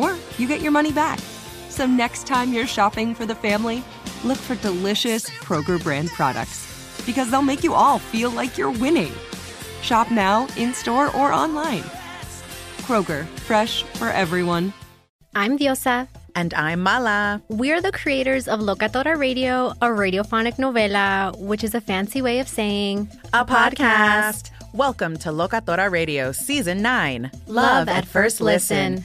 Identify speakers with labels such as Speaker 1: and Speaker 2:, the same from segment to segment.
Speaker 1: or you get your money back. So next time you're shopping for the family, look for delicious Kroger brand products because they'll make you all feel like you're winning. Shop now, in store, or online. Kroger, fresh for everyone.
Speaker 2: I'm Diosa.
Speaker 3: And I'm Mala.
Speaker 2: We're the creators of Locatora Radio, a radiophonic novela, which is a fancy way of saying
Speaker 3: A podcast. Welcome to Locatora Radio Season 9
Speaker 2: Love at First Listen.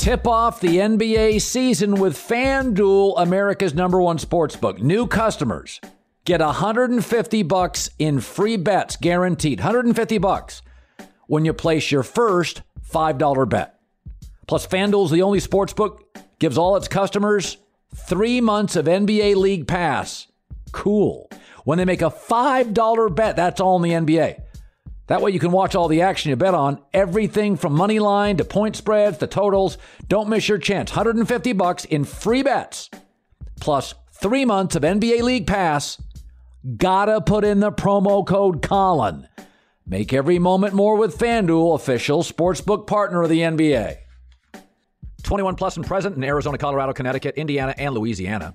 Speaker 4: Tip off the NBA season with FanDuel, America's number one sportsbook. New customers get 150 bucks in free bets guaranteed. 150 bucks when you place your first $5 bet. Plus FanDuel's the only sportsbook gives all its customers 3 months of NBA League Pass. Cool. When they make a $5 bet, that's all in the NBA. That way you can watch all the action you bet on, everything from money line to point spreads to totals. Don't miss your chance. 150 bucks in free bets plus 3 months of NBA League Pass. Gotta put in the promo code Colin. Make every moment more with FanDuel, official sportsbook partner of the NBA. 21 plus and present in Arizona, Colorado, Connecticut, Indiana, and Louisiana.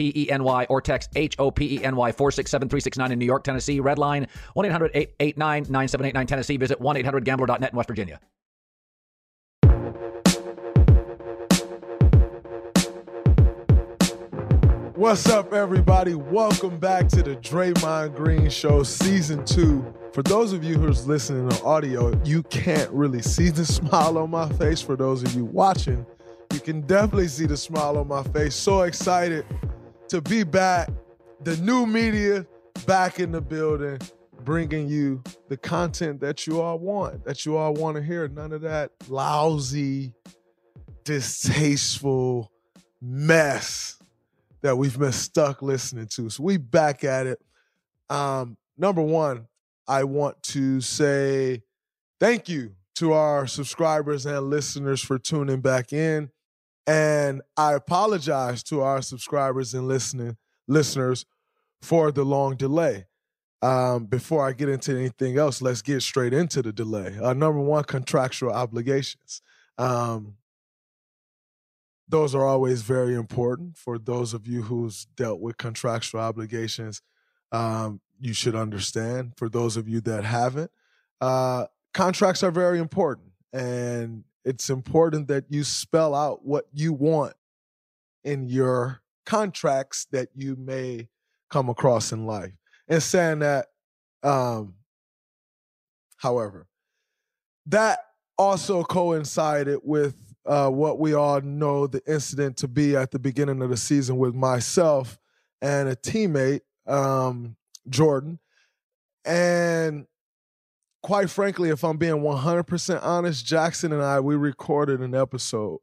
Speaker 4: HOPENY, or text HOPENY 467 369 in New York, Tennessee. Red line 1 800 889 9789 Tennessee. Visit 1 800 gambler.net in West Virginia.
Speaker 5: What's up, everybody? Welcome back to the Draymond Green Show, Season 2. For those of you who's listening on audio, you can't really see the smile on my face. For those of you watching, you can definitely see the smile on my face. So excited to be back. The new media back in the building, bringing you the content that you all want, that you all want to hear. None of that lousy, distasteful mess that we've been stuck listening to. So we back at it. Um, number one, I want to say thank you to our subscribers and listeners for tuning back in. And I apologize to our subscribers and listening listeners for the long delay. Um, before I get into anything else, let's get straight into the delay. Uh, number one, contractual obligations. Um, those are always very important for those of you who's dealt with contractual obligations. Um, you should understand. For those of you that haven't, uh, contracts are very important, and it's important that you spell out what you want in your contracts that you may come across in life. And saying that, um, however, that also coincided with uh, what we all know the incident to be at the beginning of the season with myself and a teammate, um, Jordan. And quite frankly, if I'm being 100% honest, Jackson and I, we recorded an episode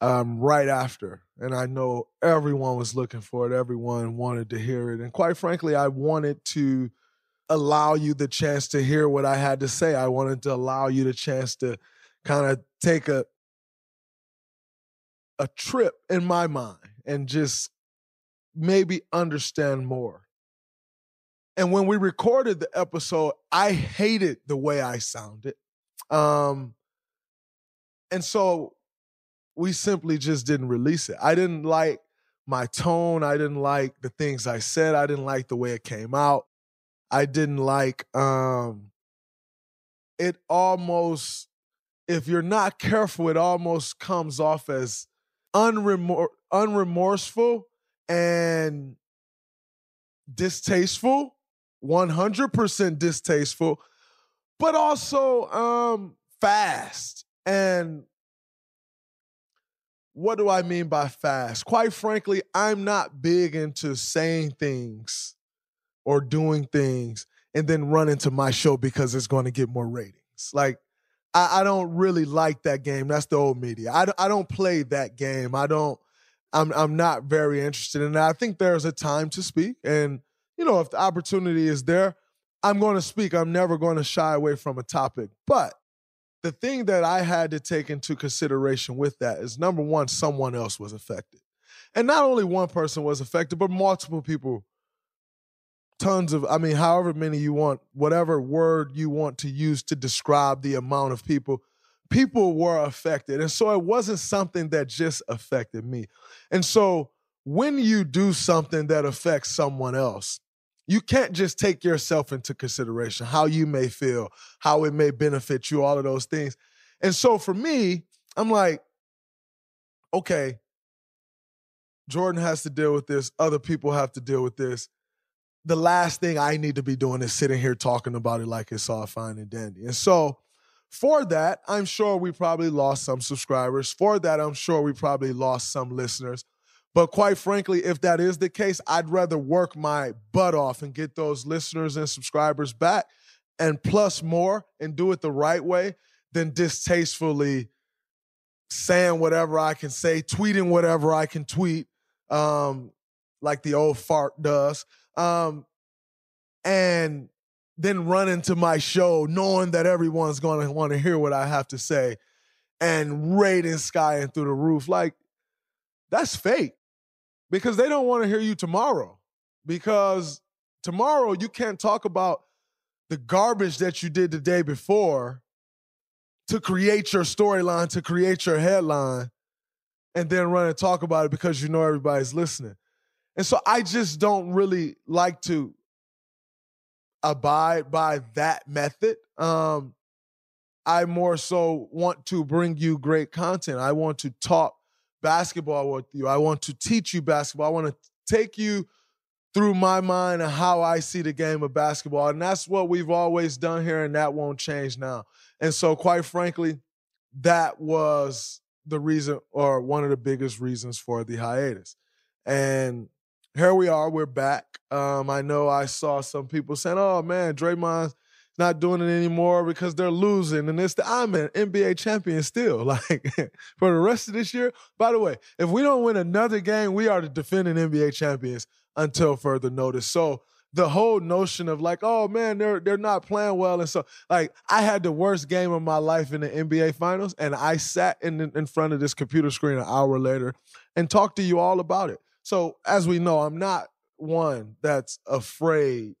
Speaker 5: um, right after. And I know everyone was looking for it, everyone wanted to hear it. And quite frankly, I wanted to allow you the chance to hear what I had to say. I wanted to allow you the chance to kind of take a a trip in my mind and just maybe understand more. And when we recorded the episode, I hated the way I sounded. Um, and so we simply just didn't release it. I didn't like my tone. I didn't like the things I said. I didn't like the way it came out. I didn't like um it almost if you're not careful, it almost comes off as unremor- unremorseful and distasteful 100% distasteful, but also um, fast. And what do I mean by fast? Quite frankly, I'm not big into saying things or doing things and then run into my show because it's going to get more ratings. Like, I, I, don't really like that game. That's the old media. I, I don't play that game. I don't. I'm I'm not very interested in that. I think there's a time to speak, and you know, if the opportunity is there, I'm going to speak. I'm never going to shy away from a topic. But the thing that I had to take into consideration with that is number one, someone else was affected. And not only one person was affected, but multiple people, tons of, I mean, however many you want, whatever word you want to use to describe the amount of people, people were affected. And so it wasn't something that just affected me. And so when you do something that affects someone else, you can't just take yourself into consideration, how you may feel, how it may benefit you, all of those things. And so for me, I'm like, okay, Jordan has to deal with this, other people have to deal with this. The last thing I need to be doing is sitting here talking about it like it's all fine and dandy. And so for that, I'm sure we probably lost some subscribers. For that, I'm sure we probably lost some listeners. But quite frankly, if that is the case, I'd rather work my butt off and get those listeners and subscribers back and plus more and do it the right way than distastefully saying whatever I can say, tweeting whatever I can tweet, um, like the old fart does. Um, and then run into my show knowing that everyone's going to want to hear what I have to say and rating sky and through the roof. Like, that's fake because they don't want to hear you tomorrow. Because tomorrow you can't talk about the garbage that you did the day before to create your storyline, to create your headline, and then run and talk about it because you know everybody's listening. And so I just don't really like to abide by that method. Um, I more so want to bring you great content. I want to talk basketball with you. I want to teach you basketball. I want to take you through my mind and how I see the game of basketball. And that's what we've always done here, and that won't change now. And so, quite frankly, that was the reason or one of the biggest reasons for the hiatus. And here we are, we're back. Um, I know I saw some people saying, oh man, Draymond's not doing it anymore because they're losing. And it's the I'm an NBA champion still. Like for the rest of this year. By the way, if we don't win another game, we are the defending NBA champions until further notice. So the whole notion of like, oh man, they're they're not playing well, and so like I had the worst game of my life in the NBA Finals, and I sat in in front of this computer screen an hour later and talked to you all about it. So as we know, I'm not one that's afraid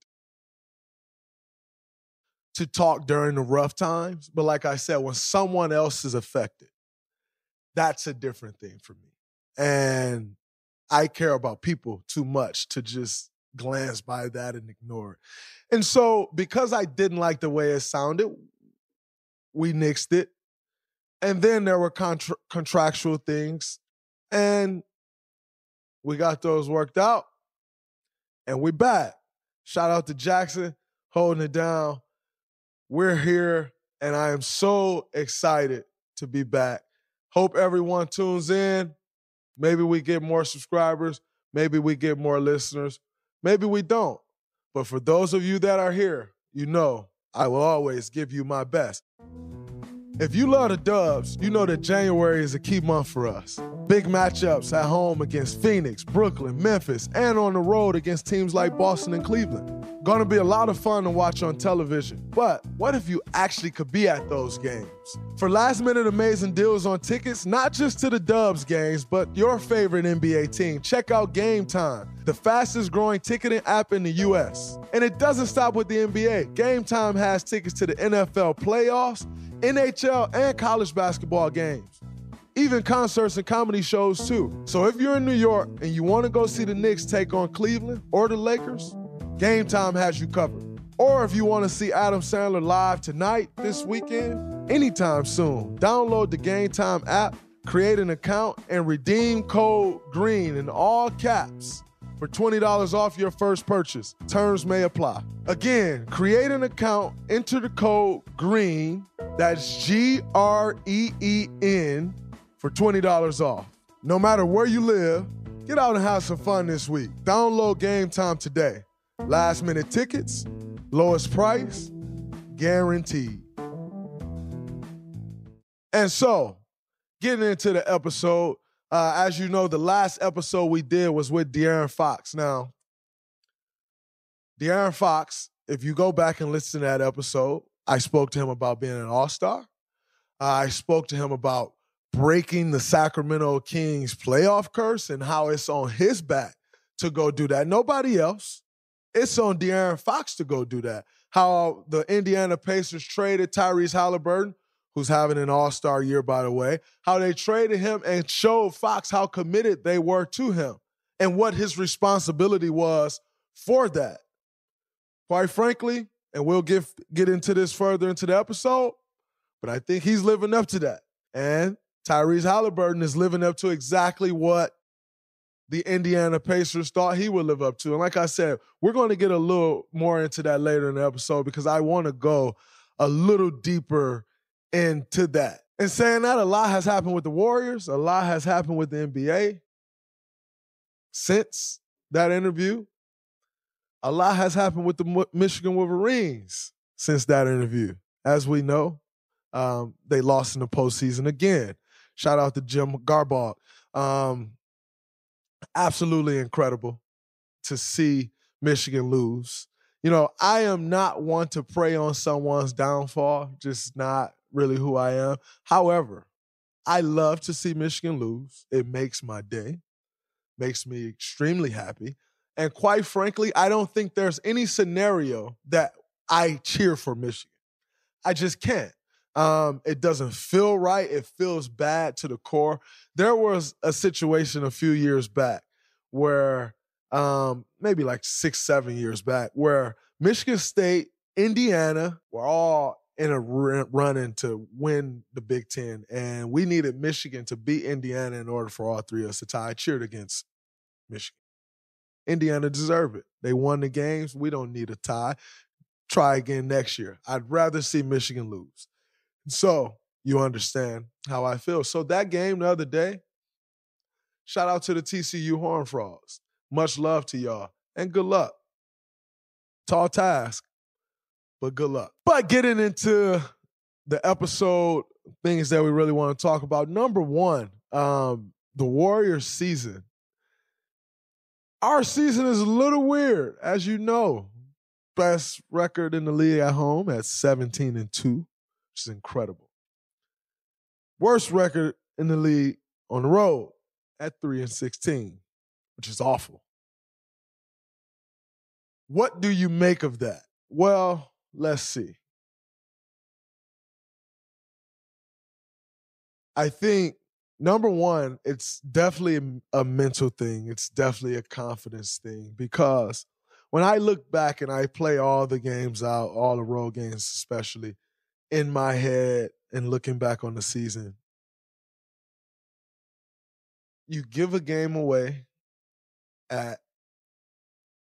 Speaker 5: to talk during the rough times. But like I said, when someone else is affected, that's a different thing for me. And I care about people too much to just glance by that and ignore it. And so, because I didn't like the way it sounded, we nixed it. And then there were contra- contractual things, and we got those worked out, and we back. Shout out to Jackson holding it down. We're here, and I am so excited to be back. Hope everyone tunes in. Maybe we get more subscribers. Maybe we get more listeners. Maybe we don't. But for those of you that are here, you know I will always give you my best. If you love the Dubs, you know that January is a key month for us. Big matchups at home against Phoenix, Brooklyn, Memphis, and on the road against teams like Boston and Cleveland. Gonna be a lot of fun to watch on television. But what if you actually could be at those games? For last minute amazing deals on tickets, not just to the Dubs games, but your favorite NBA team, check out Game Time, the fastest growing ticketing app in the US. And it doesn't stop with the NBA. Game Time has tickets to the NFL playoffs, NHL, and college basketball games even concerts and comedy shows too. So if you're in New York and you want to go see the Knicks take on Cleveland or the Lakers, Game Time has you covered. Or if you want to see Adam Sandler live tonight, this weekend, anytime soon, download the Game Time app, create an account, and redeem code GREEN in all caps for $20 off your first purchase. Terms may apply. Again, create an account, enter the code GREEN, that's G R E E N, for $20 off. No matter where you live, get out and have some fun this week. Download Game Time today. Last minute tickets, lowest price, guaranteed. And so, getting into the episode, uh, as you know, the last episode we did was with De'Aaron Fox. Now, De'Aaron Fox, if you go back and listen to that episode, I spoke to him about being an all star. Uh, I spoke to him about breaking the Sacramento Kings playoff curse and how it's on his back to go do that. Nobody else. It's on De'Aaron Fox to go do that. How the Indiana Pacers traded Tyrese Halliburton, who's having an all star year, by the way, how they traded him and showed Fox how committed they were to him and what his responsibility was for that. Quite frankly, and we'll get, get into this further into the episode, but I think he's living up to that. And Tyrese Halliburton is living up to exactly what the Indiana Pacers thought he would live up to. And like I said, we're going to get a little more into that later in the episode because I want to go a little deeper into that. And saying that, a lot has happened with the Warriors, a lot has happened with the NBA since that interview. A lot has happened with the Michigan Wolverines since that interview. As we know, um, they lost in the postseason again. Shout out to Jim Harbaugh. Um, absolutely incredible to see Michigan lose. You know, I am not one to prey on someone's downfall, just not really who I am. However, I love to see Michigan lose. It makes my day, makes me extremely happy. And quite frankly, I don't think there's any scenario that I cheer for Michigan. I just can't. Um, it doesn't feel right. It feels bad to the core. There was a situation a few years back where, um, maybe like six, seven years back, where Michigan State, Indiana were all in a running to win the Big Ten, and we needed Michigan to beat Indiana in order for all three of us to tie. I cheered against Michigan. Indiana deserved it. They won the games. We don't need a tie. Try again next year. I'd rather see Michigan lose. So you understand how I feel. So that game the other day, shout out to the TCU Horn Frogs. Much love to y'all and good luck. Tall task, but good luck. But getting into the episode, things that we really want to talk about. Number one, um, the Warriors season. Our season is a little weird, as you know. Best record in the league at home at 17 and 2 which is incredible. Worst record in the league on the road at 3 and 16, which is awful. What do you make of that? Well, let's see. I think number one, it's definitely a, mental thing. It's definitely a confidence thing because when I look back and I play all the games out, all the road games especially, in my head and looking back on the season, you give a game away at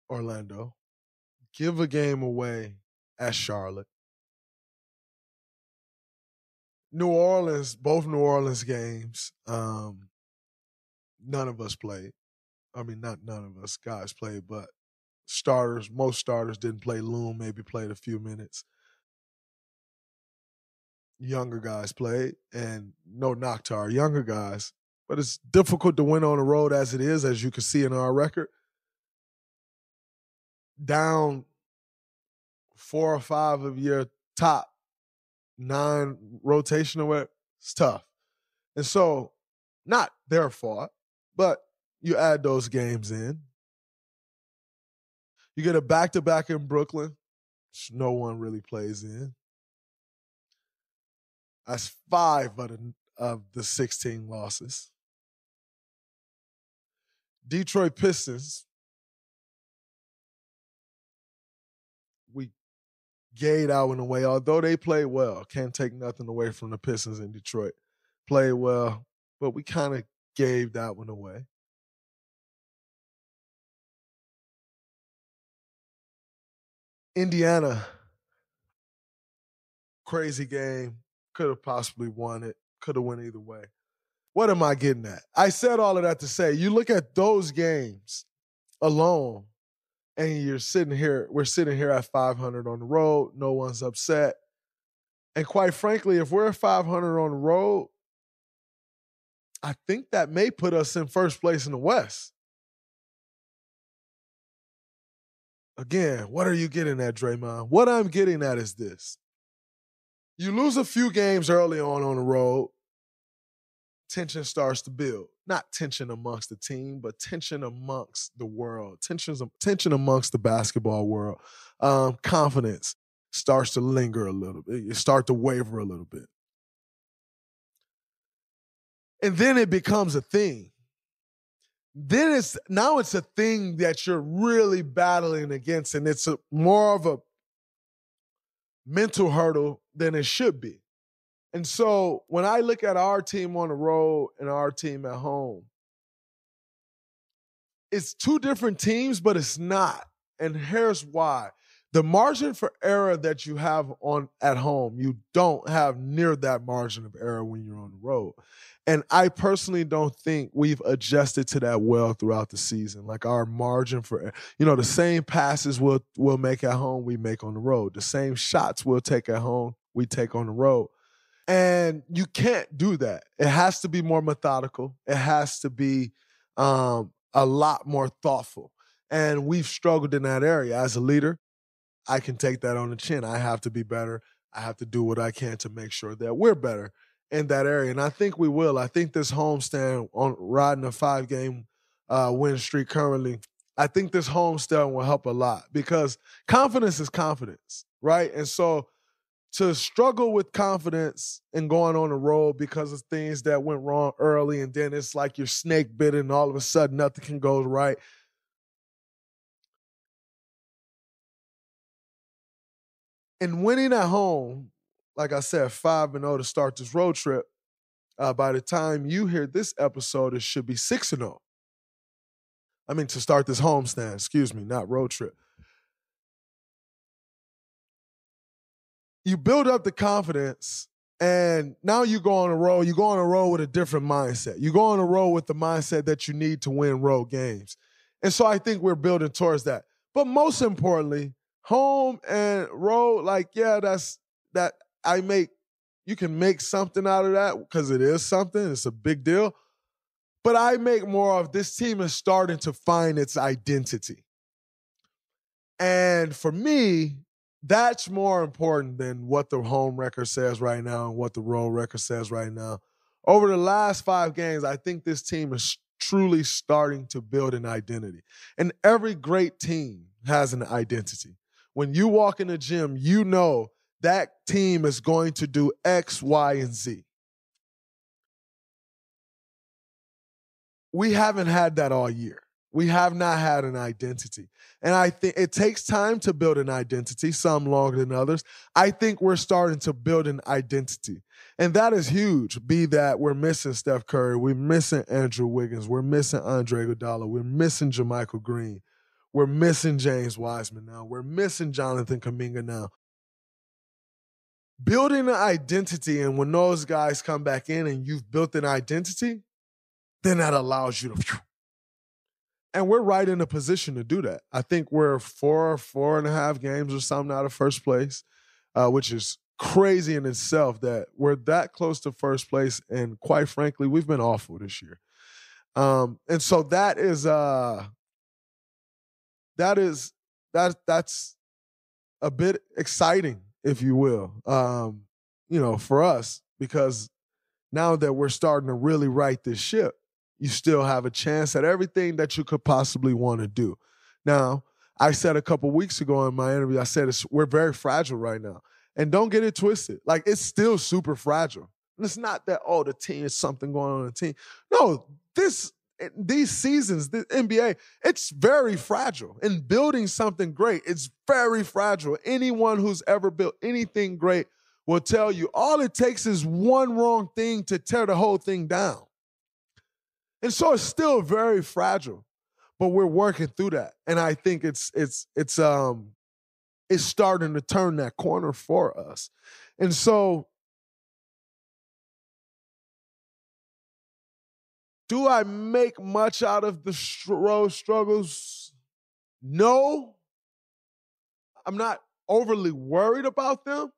Speaker 5: Orlando, give a game away at Charlotte. New Orleans, both New Orleans games, um, none of us played. I mean, not none of us guys played, but starters, most starters didn't play. Loon maybe played a few minutes younger guys played, and no knock to our younger guys. But it's difficult to win on the road as it is, as you can see in our record. Down four or five of your top nine rotational way, it's tough. And so, not their fault, but you add those games in. You get a back to back in Brooklyn, which no one really plays in. That's five of the, of the 16 losses. Detroit Pistons, gayed out in a way, although they played well. Can't take nothing away from the Pistons in Detroit. Played well, but we kind of gave that one away. Indiana, crazy game. Could have possibly won it. Could have went either way. What am I getting at? I said all of that to say you look at those games alone, and you're sitting here, we're sitting here at 500 on the road. No one's upset. And quite frankly, if we're at 500 on the road, I think that may put us in first place in the West. Again, what are you getting at, Draymond? What I'm getting at is this. You lose a few games early on on the road, tension starts to build. Not tension amongst the team, but tension amongst the world, tensions, tension amongst the basketball world. Um, confidence starts to linger a little bit. You start to waver a little bit. And then it becomes a thing. Then it's now it's a thing that you're really battling against, and it's a, more of a mental hurdle than it should be. And so when I look at our team on the road and our team at home, it's two different teams, but it's not. And here's why. The margin for error that you have on at home, you don't have near that margin of error when you're on the road. And I personally don't think we've adjusted to that well throughout the season. Like our margin for, you know, the same passes we'll we'll make at home, we make on the road. The same shots we'll take at home, we take on the road. And you can't do that. It has to be more methodical. It has to be um, a lot more thoughtful. And we've struggled in that area. As a leader, I can take that on the chin. I have to be better. I have to do what I can to make sure that we're better in that area. And I think we will. I think this homestand on riding a five game uh, win streak currently, I think this homestand will help a lot because confidence is confidence, right? And so to struggle with confidence and going on the road because of things that went wrong early, and then it's like you're snake bitten, and all of a sudden nothing can go right. And winning at home like I said, 5 and 0 to start this road trip. Uh, by the time you hear this episode, it should be 6 and 0. I mean, to start this homestand, excuse me, not road trip. You build up the confidence, and now you go on a road. You go on a road with a different mindset. You go on a road with the mindset that you need to win road games. And so I think we're building towards that. But most importantly, home and road, like, yeah, that's that I make you can make something out of that because it is something. It's a big deal. But I make more of this team is starting to find its identity. And for me, that's more important than what the home record says right now and what the road record says right now. Over the last five games, I think this team is truly starting to build an identity. And every great team has an identity. When you walk in the gym, you know that team is going to do X, Y, and Z. We haven't had that all year. We have not had an identity. And I think it takes time to build an identity, some longer than others. I think we're starting to build an identity. And that is huge. Be that we're missing Steph Curry, we're missing Andrew Wiggins, we're missing Andre Iguodala, we're missing JaMychal Green, we're missing James Wiseman now, we're missing Jonathan Kuminga now building an identity, and when those guys come back in and you've built an identity, then that allows you to. And we're right in a position to do that. I think we're four, four and a half games or something out of first place, uh, which is crazy in itself that we're that close to first place. And quite frankly, we've been awful this year. Um, and so that is uh that is that that's a bit exciting, if you will, um, you know, for us, because now that we're starting to really right this ship, you still have a chance at everything that you could possibly want to do. Now, I said a couple weeks ago in my interview, I said we're very fragile right now. And don't get it twisted. Like it's still super fragile. And it's not that, oh, the team is something going on in the team. No, this eh, these seasons, the NBA, it's very fragile. And building something great, it's very fragile. Anyone who's ever built anything great will tell you all it takes is one wrong thing to tear the whole thing down. And so it's still very fragile, but we're working through that. And I think it's it's it's um it's starting to turn that corner for us. And so Do I make much out of the struggles? No. I'm not overly worried about them.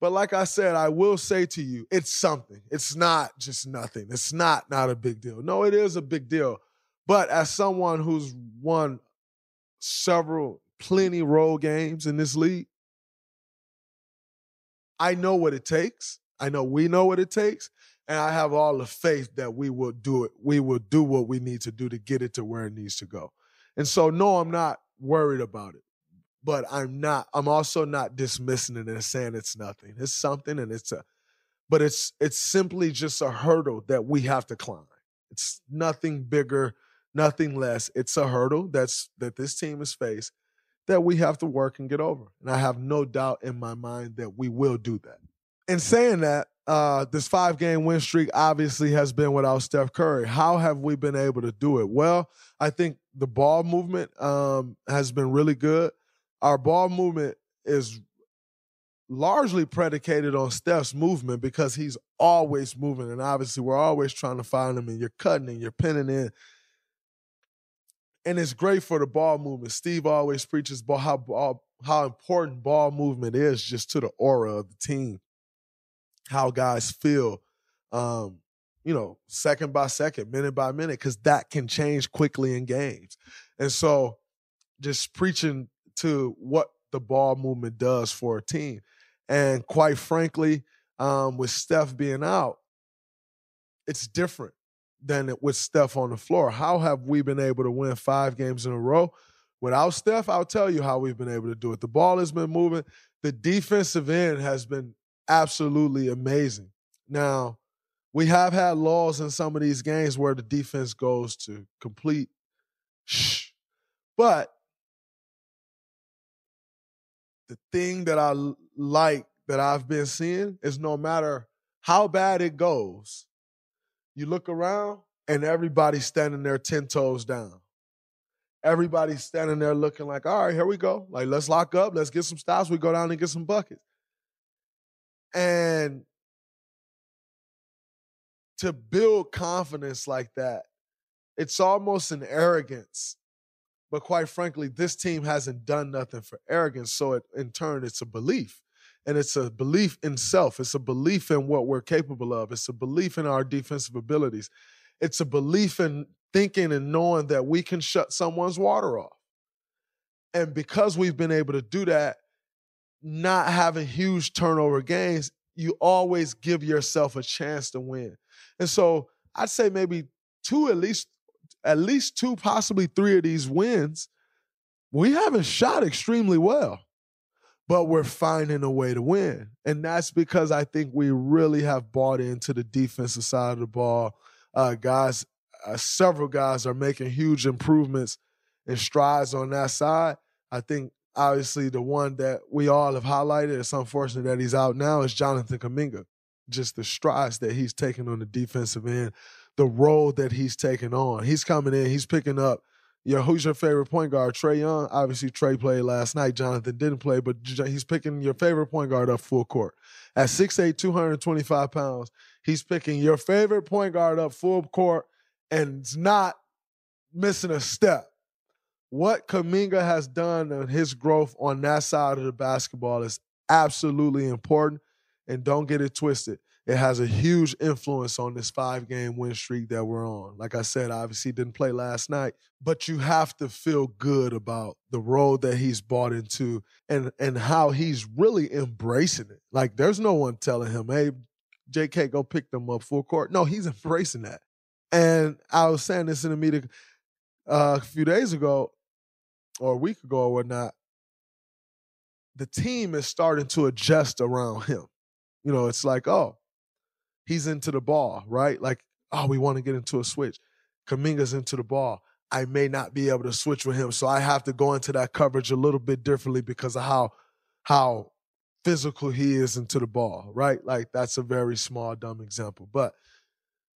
Speaker 5: But like I said, I will say to you, it's something. It's not just nothing. It's not not a big deal. No, it is a big deal. But as someone who's won several plenty role games in this league, I know what it takes. I know we know what it takes. And I have all the faith that we will do it. We will do what we need to do to get it to where it needs to go. And so, no, I'm not worried about it. But I'm not, I'm also not dismissing it and saying it's nothing. It's something and it's a, but it's it's simply just a hurdle that we have to climb. It's nothing bigger, nothing less. It's a hurdle that's that this team has faced that we have to work and get over. And I have no doubt in my mind that we will do that. In saying that, uh, this five game win streak obviously has been without Steph Curry. How have we been able to do it? Well, I think the ball movement um, has been really good. Our ball movement is largely predicated on Steph's movement because he's always moving. And obviously, we're always trying to find him, and you're cutting and you're pinning in. And it's great for the ball movement. Steve always preaches about how, ball, how important ball movement is just to the aura of the team how guys feel, um, you know, second by second, minute by minute, because that can change quickly in games. And so just preaching to what the ball movement does for a team. And quite frankly, um, with Steph being out, it's different than it with Steph on the floor. How have we been able to win five games in a row? Without Steph, I'll tell you how we've been able to do it. The ball has been moving. The defensive end has been absolutely amazing. Now, we have had laws in some of these games where the defense goes to complete shh. But the thing that I like that I've been seeing is no matter how bad it goes, you look around and everybody's standing there 10 toes down. Everybody's standing there looking like, all right, here we go. Like, let's lock up, let's get some stops. We go down and get some buckets. And to build confidence like that, it's almost an arrogance. But quite frankly, this team hasn't done nothing for arrogance. So it, in turn, it's a belief. And it's a belief in self. It's a belief in what we're capable of. It's a belief in our defensive abilities. It's a belief in thinking and knowing that we can shut someone's water off. And because we've been able to do that, not having huge turnover games, you always give yourself a chance to win. And so I'd say maybe two, at least, at least two, possibly three of these wins, we haven't shot extremely well, but we're finding a way to win. And that's because I think we really have bought into the defensive side of the ball. Uh, guys, uh, several guys are making huge improvements and strides on that side. I think obviously the one that we all have highlighted. It's unfortunate that he's out now. Is Jonathan Kuminga. Just the strides that he's taken on the defensive end, the role that he's taking on. He's coming in. He's picking up. Yo, who's your favorite point guard? Trae Young. Obviously, Trae played last night. Jonathan didn't play, but he's picking your favorite point guard up full court. At 6'8", 225 pounds, he's picking your favorite point guard up full court and not missing a step what Kuminga has done and his growth on that side of the basketball is absolutely important. And don't get it twisted. It has a huge influence on this five game win streak that we're on. Like I said, obviously didn't play last night, but you have to feel good about the role that he's bought into and and how he's really embracing it. Like there's no one telling him, "Hey, JK, go pick them up full court." No, he's embracing that. And I was saying this in a meeting uh, a few days ago or a week ago or whatnot. The team is starting to adjust around him. You know, it's like, oh, he's into the ball, right? Like, oh, we want to get into a switch. Kuminga's into the ball. I may not be able to switch with him, so I have to go into that coverage a little bit differently because of how how physical he is into the ball, right? Like that's a very small, dumb example, but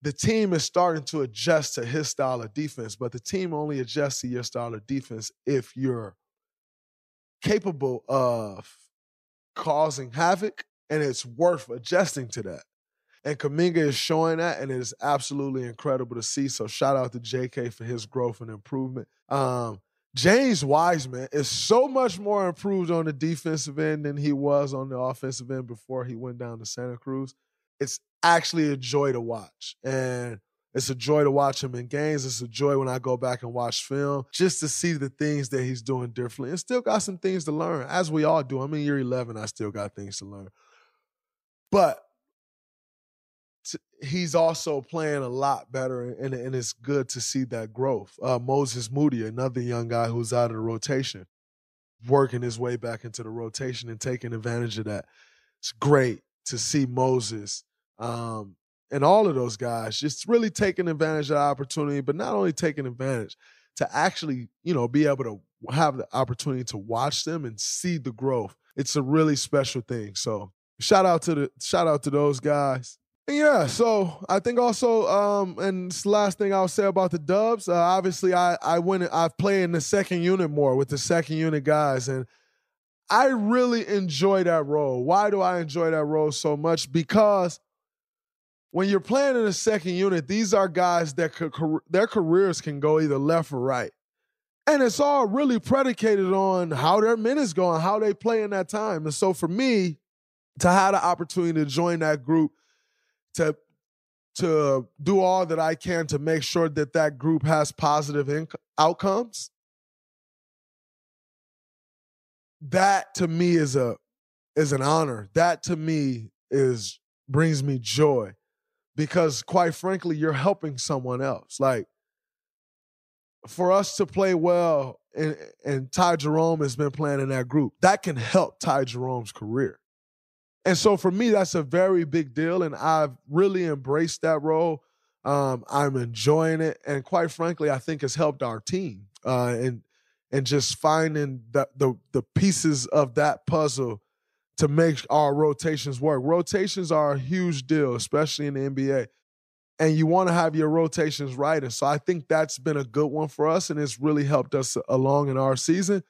Speaker 5: the team is starting to adjust to his style of defense. But the team only adjusts to your style of defense if you're capable of causing havoc, and it's worth adjusting to that. And Kuminga is showing that, and it is absolutely incredible to see. So shout out to JK for his growth and improvement. Um, James Wiseman is so much more improved on the defensive end than he was on the offensive end before he went down to Santa Cruz. It's actually a joy to watch. And it's a joy to watch him in games. It's a joy when I go back and watch film just to see the things that he's doing differently. And still got some things to learn, as we all do. I'm in year 11, I still got things to learn. But he's also playing a lot better, and, and it's good to see that growth. Uh, Moses Moody, another young guy who's out of the rotation, working his way back into the rotation and taking advantage of that. It's great to see Moses um, and all of those guys just really taking advantage of the opportunity, but not only taking advantage to actually, you know, be able to have the opportunity to watch them and see the growth. It's a really special thing. So shout out to the shout out to those guys. Yeah, so I think also, um, and last thing I'll say about the Dubs. Uh, obviously, I I went I've played in the second unit more with the second unit guys, and I really enjoy that role. Why do I enjoy that role so much? Because when you're playing in the second unit, these are guys that could, their careers can go either left or right. And it's all really predicated on how their minutes going, how they play in that time. And so for me, to have the opportunity to join that group, to to do all that I can to make sure that that group has positive inc- outcomes, that to me is a is an honor. That to me is brings me joy because quite frankly, you're helping someone else. Like for us to play well, and, and Ty Jerome has been playing in that group, that can help Ty Jerome's career. And so for me, that's a very big deal. And I've really embraced that role. Um, I'm enjoying it. And quite frankly, I think it's helped our team. Uh, and and just finding the, the the pieces of that puzzle to make our rotations work. Rotations are a huge deal, especially in the NBA. And you want to have your rotations right. And so I think that's been a good one for us, and it's really helped us along in our season.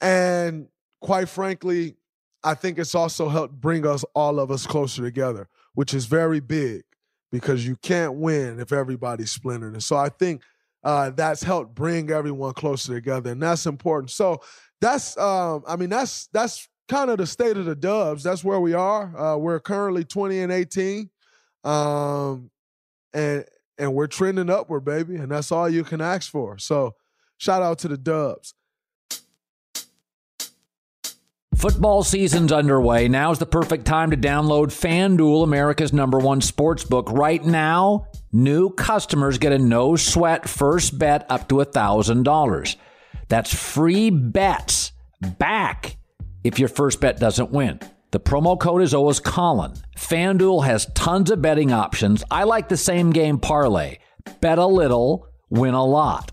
Speaker 5: And quite frankly, I think it's also helped bring us all of us closer together, which is very big because you can't win if everybody's splintered. And so I think uh, that's helped bring everyone closer together, and that's important. So that's, um, I mean, that's that's kind of the state of the Dubs. That's where we are. Uh, we're currently 20 and 18. Um, and and we're trending upward, baby. And that's all you can ask for. So shout out to the Dubs.
Speaker 4: Football season's underway. Now's the perfect time to download FanDuel, America's number one sports book. Right now, new customers get a no sweat first bet up to $1,000. That's free bets back if your first bet doesn't win. The promo code is always Colin. FanDuel has tons of betting options. I like the same game parlay. Bet a little, win a lot.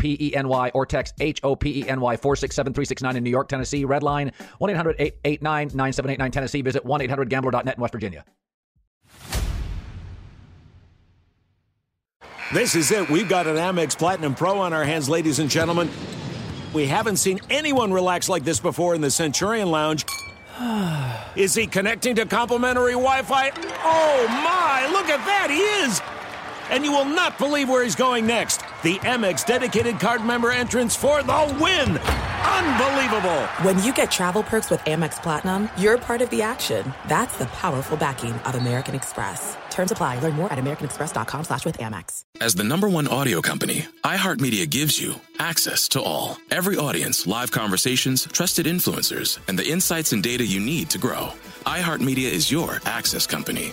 Speaker 4: 1-877 or text H-O-P-E-N-Y 467-369 in New York, Tennessee. Red line 1-800-889-9789 Tennessee. Visit 1-800-GAMBLER.net in West Virginia.
Speaker 6: This is it. We've got an Amex Platinum Pro on our hands, ladies and gentlemen. We haven't seen anyone relax like this before in the Centurion Lounge. Is he connecting to complimentary Wi Fi? Oh my, look at that! He is! And you will not believe where he's going next. The Amex dedicated card member entrance for the win! Unbelievable!
Speaker 7: When you get travel perks with Amex Platinum, you're part of the action. That's the powerful backing of American Express. Terms apply. Learn more at americanexpress.com slash with Amex.
Speaker 8: As the number one audio company, iHeartMedia gives you access to all. Every audience, live conversations, trusted influencers, and the insights and data you need to grow. iHeartMedia is your access company.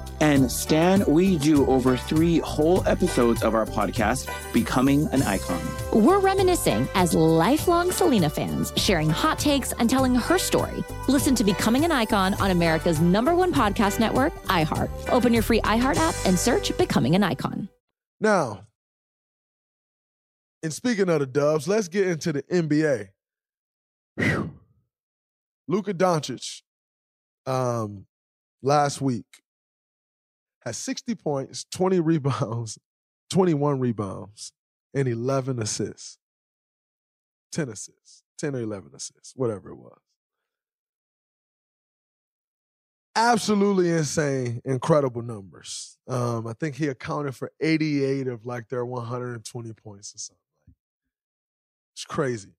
Speaker 9: And Stan, we do over three whole episodes of our podcast, Becoming an Icon.
Speaker 10: We're reminiscing as lifelong Selena fans, sharing hot takes and telling her story. Listen to Becoming an Icon on America's number one podcast network, iHeart. Open your free iHeart app and search Becoming an Icon.
Speaker 5: Now, and speaking of the Dubs, let's get into the NBA. Luka Doncic, um, last week had 60 points, 20 rebounds, 21 rebounds, and 11 assists. 10 assists, 10 or 11 assists, whatever it was. Absolutely insane, incredible numbers. Um, I think he accounted for 88 of like their 120 points or something. It's crazy.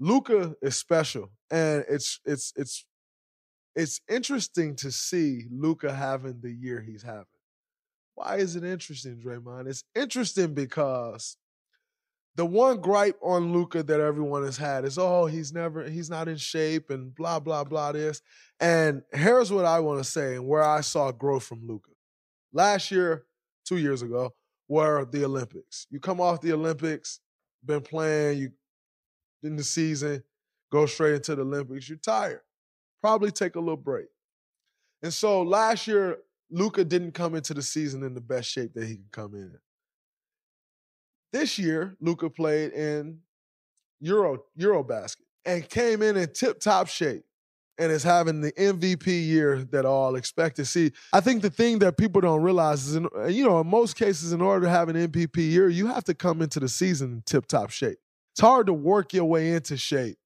Speaker 5: Luka is special, and it's it's it's it's interesting to see Luka having the year he's having. Why is it interesting, Draymond? It's interesting because the one gripe on Luka that everyone has had is, oh, he's never, he's not in shape and blah, blah, blah, this. And here's what I want to say and where I saw growth from Luka. Last year, two years ago, were the Olympics. You come off the Olympics, been playing, you in the season, go straight into the Olympics, you're tired. Probably take a little break. And so last year, Luka didn't come into the season in the best shape that he could come in. This year, Luka played in Euro Eurobasket and came in in tip-top shape and is having the MVP year that all expect to see. I think the thing that people don't realize is, in, you know, in most cases, in order to have an MVP year, you have to come into the season in tip-top shape. It's hard to work your way into shape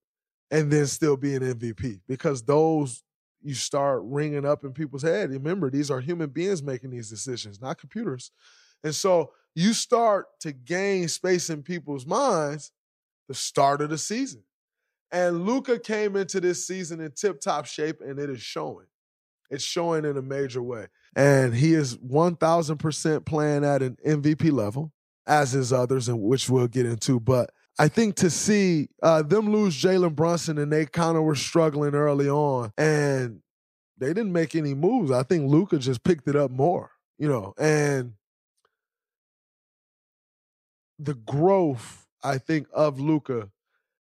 Speaker 5: and then still be an MVP because those you start ringing up in people's head. Remember, these are human beings making these decisions, not computers. And so you start to gain space in people's minds the start of the season. And Luka came into this season in tip-top shape, and it is showing. It's showing in a major way. And he is 1,000% playing at an MVP level, as is others, and which we'll get into. But I think to see uh, them lose Jalen Brunson and they kind of were struggling early on and they didn't make any moves. I think Luka just picked it up more, you know, and the growth I think of Luka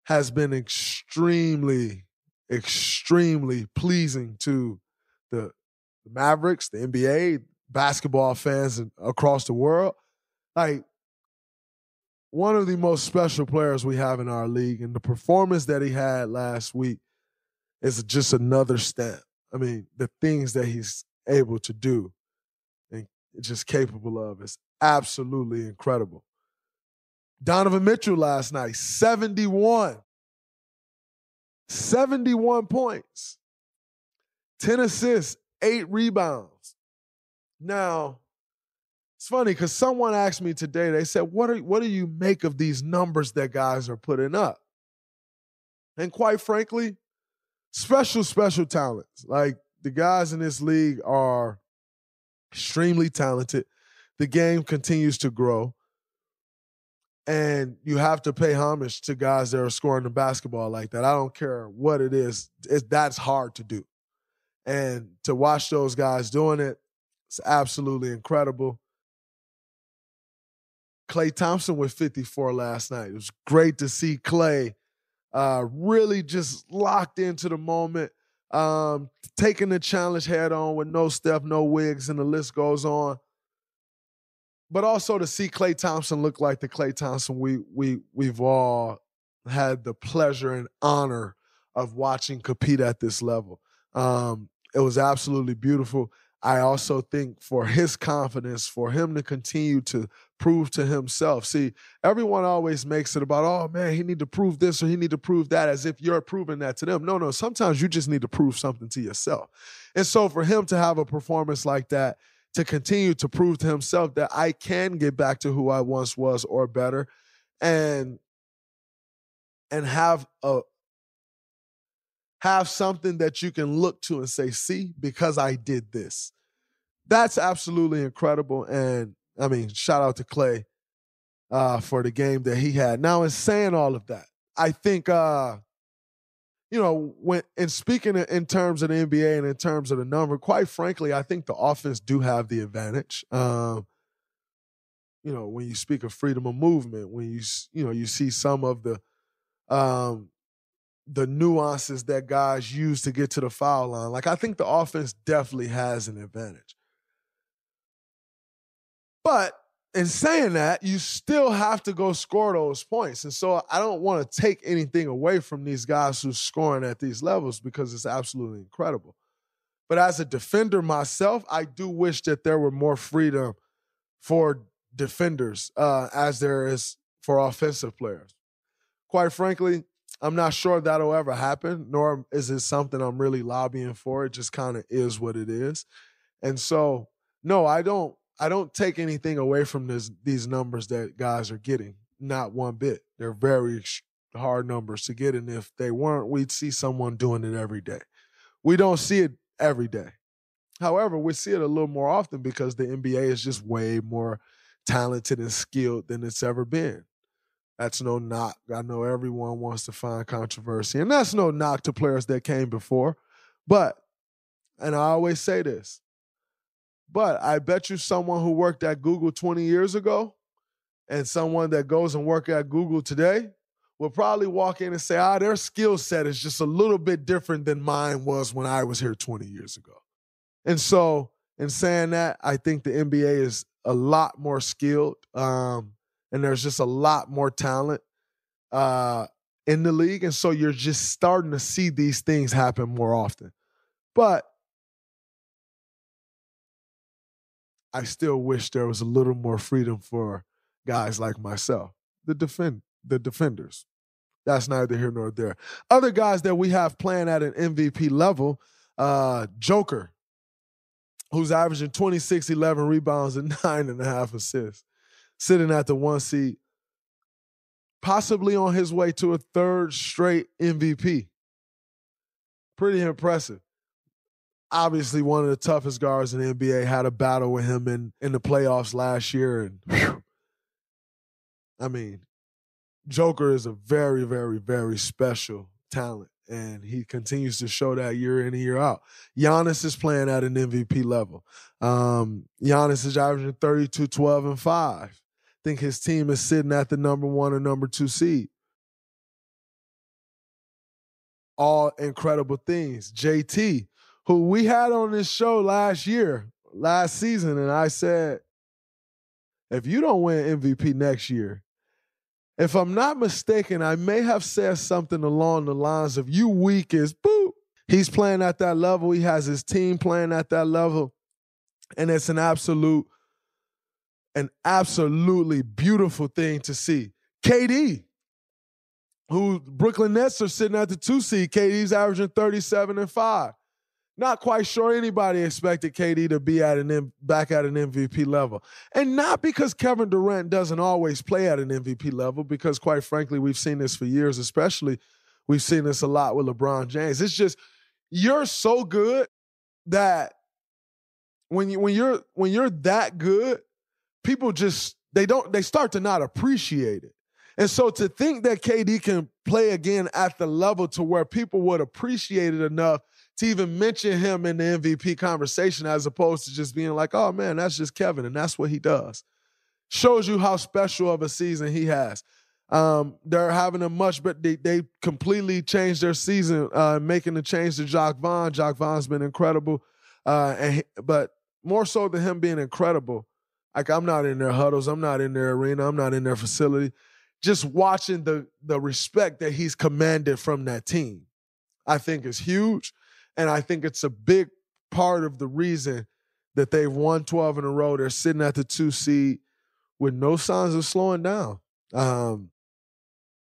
Speaker 5: has been extremely, extremely pleasing to the Mavericks, the NBA, basketball fans across the world. Like one of the most special players we have in our league. And the performance that he had last week is just another step. I mean, the things that he's able to do and just capable of is absolutely incredible. Donovan Mitchell last night, 71. 71 points, 10 assists, eight rebounds. Now, It's funny because someone asked me today, they said, what, are, what do you make of these numbers that guys are putting up? And quite frankly, special, special talents. Like the guys in this league are extremely talented. The game continues to grow. And you have to pay homage to guys that are scoring the basketball like that. I don't care what it is, it's, that's hard to do. And to watch those guys doing it, it's absolutely incredible. Klay Thompson with 54 last night. It was great to see Klay uh, really just locked into the moment, um, taking the challenge head on with no Steph, no Wiggs, and the list goes on. But also to see Klay Thompson look like the Klay Thompson we we we've all had the pleasure and honor of watching compete at this level. Um, it was absolutely beautiful. I also think for his confidence, for him to continue to prove to himself. See, everyone always makes it about, oh man, he need to prove this or he need to prove that as if you're proving that to them. No, no, sometimes you just need to prove something to yourself. And so for him to have a performance like that, to continue to prove to himself that I can get back to who I once was or better and and have a have something that you can look to and say, see, because I did this. That's absolutely incredible. And I mean, shout out to Klay uh, for the game that he had. Now, in saying all of that, I think, uh, you know, when in speaking in terms of the NBA and in terms of the number, quite frankly, I think the offense do have the advantage. Um, you know, when you speak of freedom of movement, when you you know you see some of the um, the nuances that guys use to get to the foul line, like I think the offense definitely has an advantage. But in saying that, you still have to go score those points. And so I don't want to take anything away from these guys who's scoring at these levels because it's absolutely incredible. But as a defender myself, I do wish that there were more freedom for defenders uh, as there is for offensive players. Quite frankly, I'm not sure that'll ever happen, nor is it something I'm really lobbying for. It just kind of is what it is. And so, no, I don't I don't take anything away from this, these numbers that guys are getting. Not one bit. They're very hard numbers to get. And if they weren't, we'd see someone doing it every day. We don't see it every day. However, we see it a little more often because the NBA is just way more talented and skilled than it's ever been. That's no knock. I know everyone wants to find controversy, and that's no knock to players that came before. But, and I always say this but I bet you someone who worked at Google 20 years ago and someone that goes and work at Google today will probably walk in and say, ah, their skill set is just a little bit different than mine was when I was here 20 years ago. And so, in saying that, I think the NBA is a lot more skilled, um, and there's just a lot more talent uh, in the league. And so, you're just starting to see these things happen more often. But I still wish there was a little more freedom for guys like myself, the defend the defenders. That's neither here nor there. Other guys that we have playing at an MVP level, uh, Joker, who's averaging 26, 11 rebounds and nine and a half assists, sitting at the one seat, possibly on his way to a third straight MVP. Pretty impressive obviously one of the toughest guards in the NBA. Had a battle with him in in the playoffs last year, and whew, I mean, Joker is a very, very, very special talent, and he continues to show that year in and year out. Giannis is playing at an MVP level. Um, Giannis is averaging 32, 12, and 5. I think his team is sitting at the number one or number two seed. All incredible things. JT who we had on this show last year, last season, and I said, if you don't win MVP next year, if I'm not mistaken, I may have said something along the lines of you weak as boo. He's playing at that level. He has his team playing at that level. And it's an absolute, an absolutely beautiful thing to see. KD, who Brooklyn Nets are sitting at the two seed, KD's averaging 37 and 5. Not quite sure anybody expected KD to be at an back at an MVP level. And not because Kevin Durant doesn't always play at an MVP level, because quite frankly, we've seen this for years, especially we've seen this a lot with LeBron James. It's just you're so good that when you when you're when you're that good, people just they don't they start to not appreciate it. And so to think that KD can play again at the level to where people would appreciate it enough to even mention him in the MVP conversation as opposed to just being like, oh man, that's just Kevin and that's what he does. Shows you how special of a season he has. Um, they're having a much, but they, they completely changed their season, uh, making the change to Jacque Vaughn. Jacque Vaughn's been incredible. Uh, and but more so than him being incredible, like I'm not in their huddles, I'm not in their arena, I'm not in their facility. Just watching the the respect that he's commanded from that team, I think is huge. And I think it's a big part of the reason that they've won 12 in a row. They're sitting at the two seed with no signs of slowing down. Um,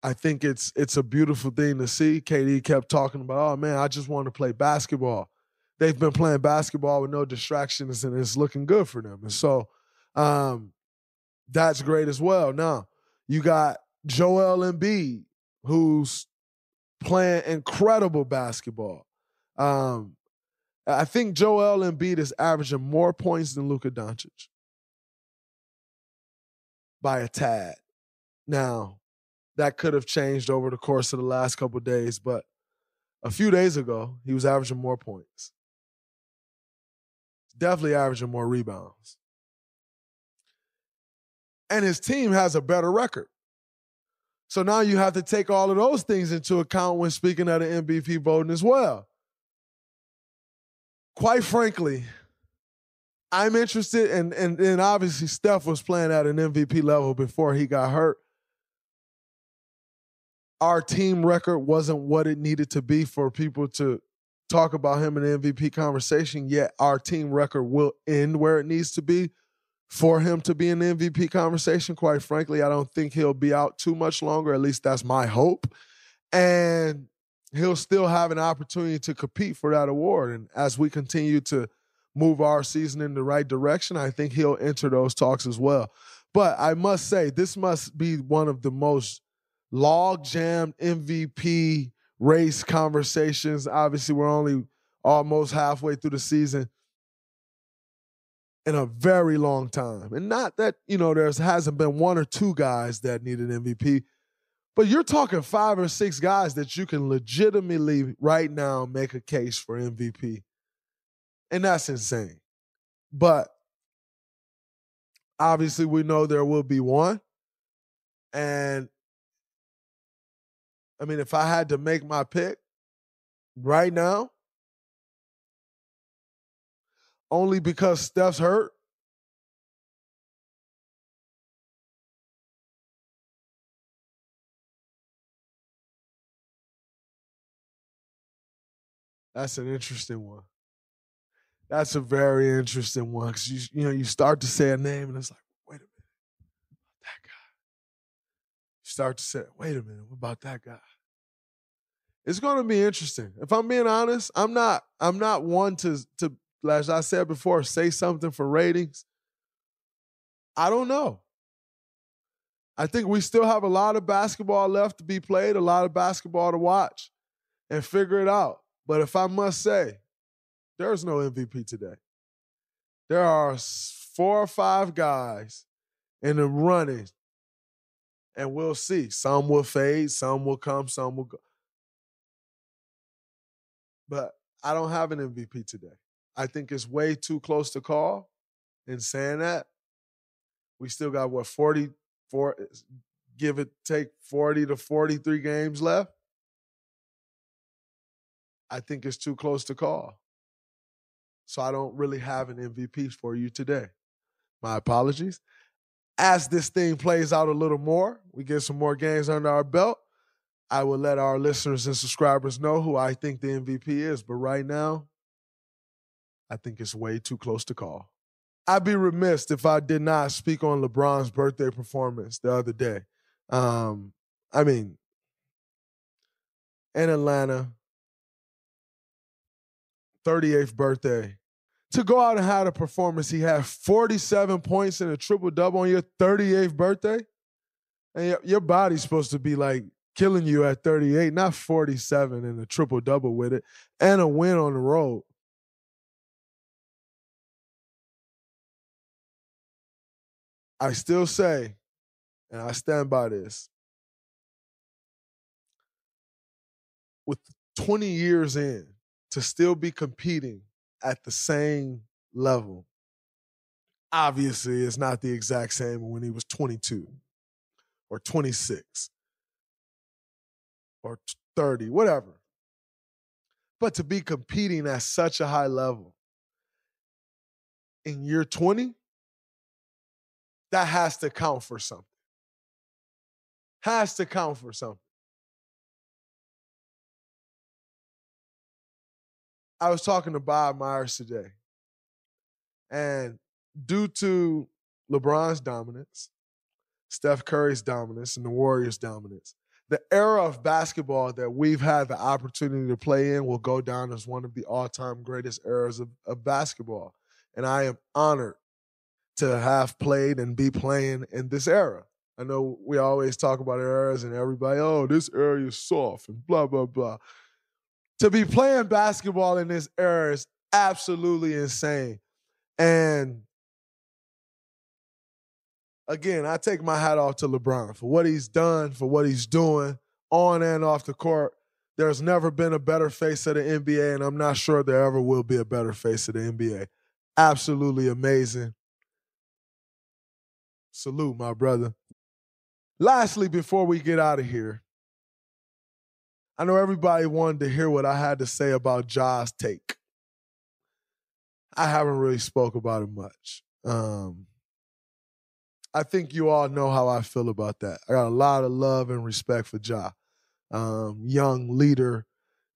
Speaker 5: I think it's it's a beautiful thing to see. KD kept talking about, oh man, I just want to play basketball. They've been playing basketball with no distractions, and it's looking good for them. And so um, that's great as well. Now you got Joel Embiid, who's playing incredible basketball. Um, I think Joel Embiid is averaging more points than Luka Doncic by a tad. Now, that could have changed over the course of the last couple days, but a few days ago, he was averaging more points. Definitely averaging more rebounds. And his team has a better record. So now you have to take all of those things into account when speaking of the MVP voting as well quite frankly, I'm interested, and and and obviously Steph was playing at an MVP level before he got hurt. Our team record wasn't what it needed to be for people to talk about him in the MVP conversation. Yet our team record will end where it needs to be for him to be in the MVP conversation. Quite frankly, I don't think he'll be out too much longer. At least that's my hope. And he'll still have an opportunity to compete for that award. And as we continue to move our season in the right direction, I think he'll enter those talks as well. But I must say, this must be one of the most log jammed MVP race conversations. Obviously, we're only almost halfway through the season in a very long time. And not that, you know, there hasn't been one or two guys that need an MVP, but you're talking five or six guys that you can legitimately right now make a case for MVP. And that's insane. But obviously, we know there will be one. And I mean, if I had to make my pick right now, only because Steph's hurt, That's an interesting one. That's a very interesting one because you you know you start to say a name and it's like, wait a minute, that guy. You start to say, wait a minute, what about that guy? It's going to be interesting. If I'm being honest, I'm not I'm not one to to as I said before, say something for ratings. I don't know. I think we still have a lot of basketball left to be played, a lot of basketball to watch and figure it out. But if I must say, there's no MVP today. There are four or five guys in the running, and we'll see. Some will fade, some will come, some will go. But I don't have an MVP today. I think it's way too close to call. In saying that, we still got what 44 give it take 40 to 43 games left. I think it's too close to call. So I don't really have an MVP for you today. My apologies. As this thing plays out a little more, we get some more games under our belt. I will let our listeners and subscribers know who I think the MVP is. But right now, I think it's way too close to call. I'd be remiss if I did not speak on LeBron's birthday performance the other day. Um, I mean, in Atlanta, 38th birthday to go out and have a performance. He had 47 points and a triple double on your 38th birthday. And your, your body's supposed to be like killing you at 38, not 47 and a triple double with it, and a win on the road. I still say, and I stand by this, with 20 years in, to still be competing at the same level. Obviously, it's not the exact same when he was 22 or 26 or 30, whatever. But to be competing at such a high level in year 20, that has to count for something. Has to count for something. I was talking to Bob Myers today, and due to LeBron's dominance, Steph Curry's dominance, and the Warriors' dominance, the era of basketball that we've had the opportunity to play in will go down as one of the all-time greatest eras of, of basketball. And I am honored to have played and be playing in this era. I know we always talk about eras and everybody, oh, this era is soft and blah, blah, blah to be playing basketball in this era is absolutely insane. And again, I take my hat off to LeBron for what he's done, for what he's doing on and off the court. There's never been a better face of the NBA, and I'm not sure there ever will be a better face of the NBA. Absolutely amazing. Salute, my brother. Lastly, before we get out of here, I know everybody wanted to hear what I had to say about Ja's take. I haven't really spoke about it much. Um, I think you all know how I feel about that. I got a lot of love and respect for Ja. Um, young leader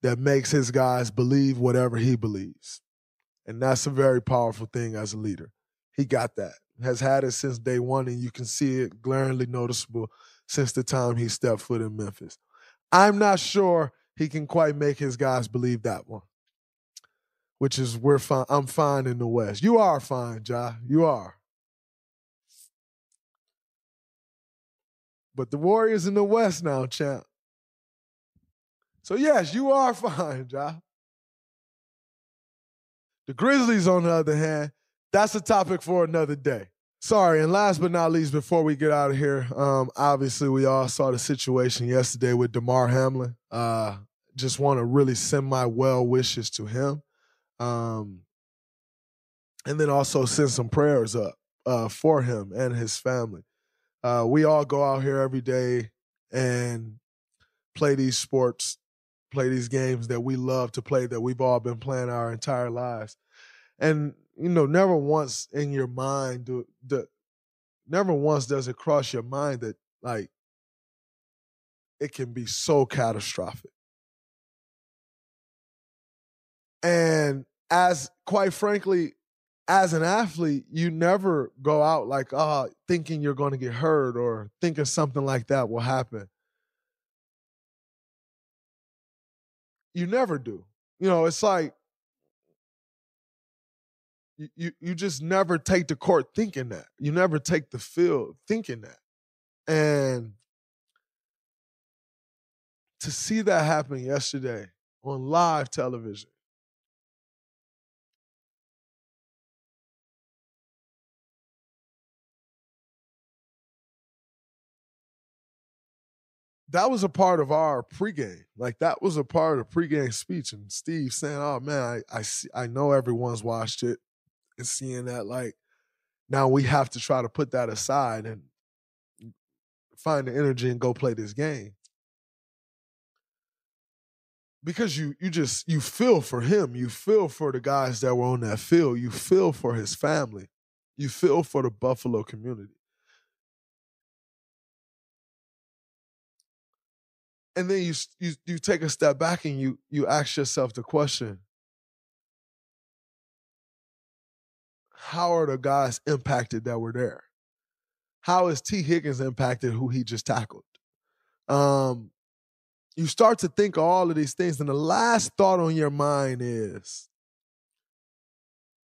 Speaker 5: that makes his guys believe whatever he believes. And that's a very powerful thing as a leader. He got that. Has had it since day one, and you can see it glaringly noticeable since the time he stepped foot in Memphis. I'm not sure he can quite make his guys believe that one. Which is we're fine. I'm fine in the West. You are fine, Ja. You are. But the Warriors in the West now, champ. So yes, you are fine, Ja. The Grizzlies, on the other hand, that's a topic for another day. Sorry, and last but not least, before we get out of here, um, obviously we all saw the situation yesterday with Damar Hamlin. Uh, just want to really send my well wishes to him, um, and then also send some prayers up uh, for him and his family. Uh, we all go out here every day and play these sports, play these games that we love to play, that we've all been playing our entire lives, and you know, never once in your mind do the never once does it cross your mind that like it can be so catastrophic. And as quite frankly, as an athlete, you never go out like, oh, thinking you're going to get hurt or thinking something like that will happen. You never do. You know, it's like you, you just never take the court thinking that. You never take the field thinking that. And to see that happen yesterday on live television, that was a part of our pregame. Like that was a part of pregame speech, and Steve saying, "Oh man, I I, see, I know everyone's watched it and seeing that like now we have to try to put that aside and find the energy and go play this game. Because you you just you feel for him you feel for the guys that were on that field you feel for his family you feel for the buffalo community. And then you you you take a step back and you you ask yourself the question how are the guys impacted that were there? How is Tee Higgins impacted who he just tackled? Um, you start to think of all of these things, and the last thought on your mind is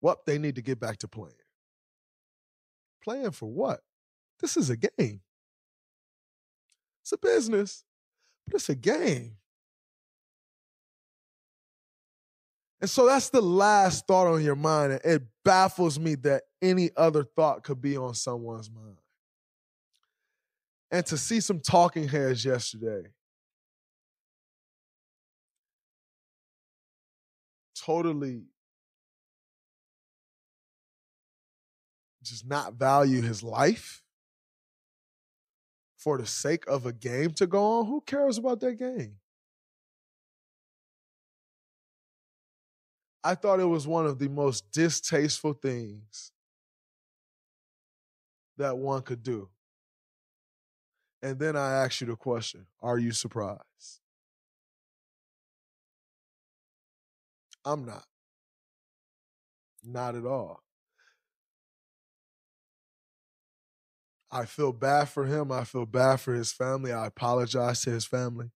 Speaker 5: Well, they need to get back to playing. Playing for what? This is a game. It's a business, but it's a game. And so that's the last thought on your mind. It baffles me that any other thought could be on someone's mind. And to see some talking heads yesterday totally just not value his life for the sake of a game to go on, who cares about that game? I thought it was one of the most distasteful things that one could do. And then I ask you the question Are you surprised? I'm not. Not at all. I feel bad for him. I feel bad for his family. I apologize to his family.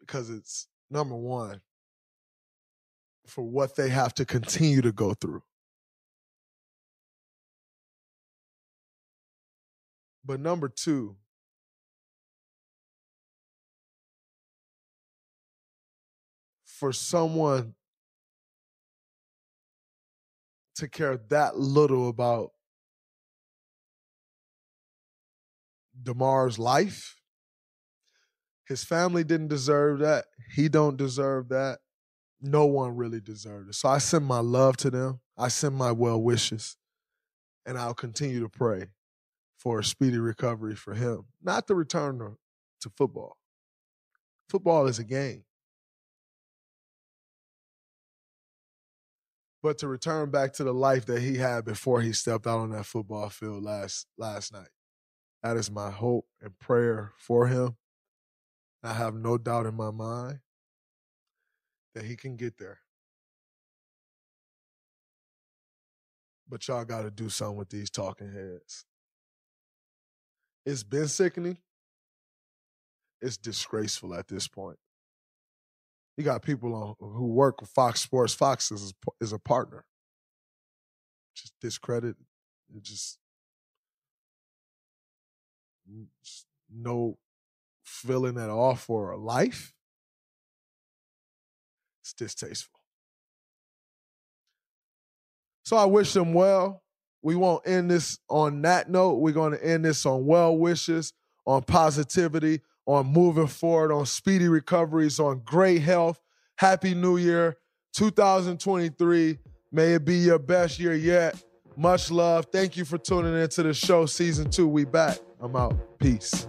Speaker 5: Because it's number one, for what they have to continue to go through. But number two, for someone to care that little about Damar's life. His family didn't deserve that. He don't deserve that. No one really deserved it. So I send my love to them. I send my well wishes. And I'll continue to pray for a speedy recovery for him. Not the return to, to football. Football is a game. but to return back to the life that he had before he stepped out on that football field last last night. That is my hope and prayer for him. I have no doubt in my mind that he can get there. But y'all got to do something with these talking heads. It's been sickening. It's disgraceful at this point. You got people on who work with Fox Sports. Fox is is a partner. Just discredit. It just, just no feeling at all for a life. It's distasteful. So I wish them well. We won't end this on that note. We're going to end this on well wishes, on positivity, on moving forward, on speedy recoveries, on great health. Happy New Year 2023. May it be your best year yet. Much love. Thank you for tuning into the show. Season two, we back. I'm out. Peace.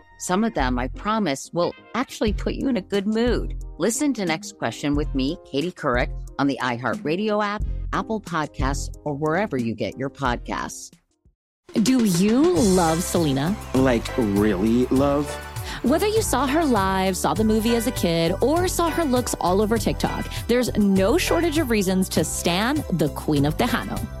Speaker 11: Some of them, I promise, will actually put you in a good mood. Listen to Next Question with me, Katie Couric, on the iHeartRadio app, Apple Podcasts, or wherever you get your podcasts.
Speaker 10: Do you love Selena?
Speaker 9: Like, really love?
Speaker 10: Whether you saw her live, saw the movie as a kid, or saw her looks all over TikTok, there's no shortage of reasons to stan the Queen of Tejano.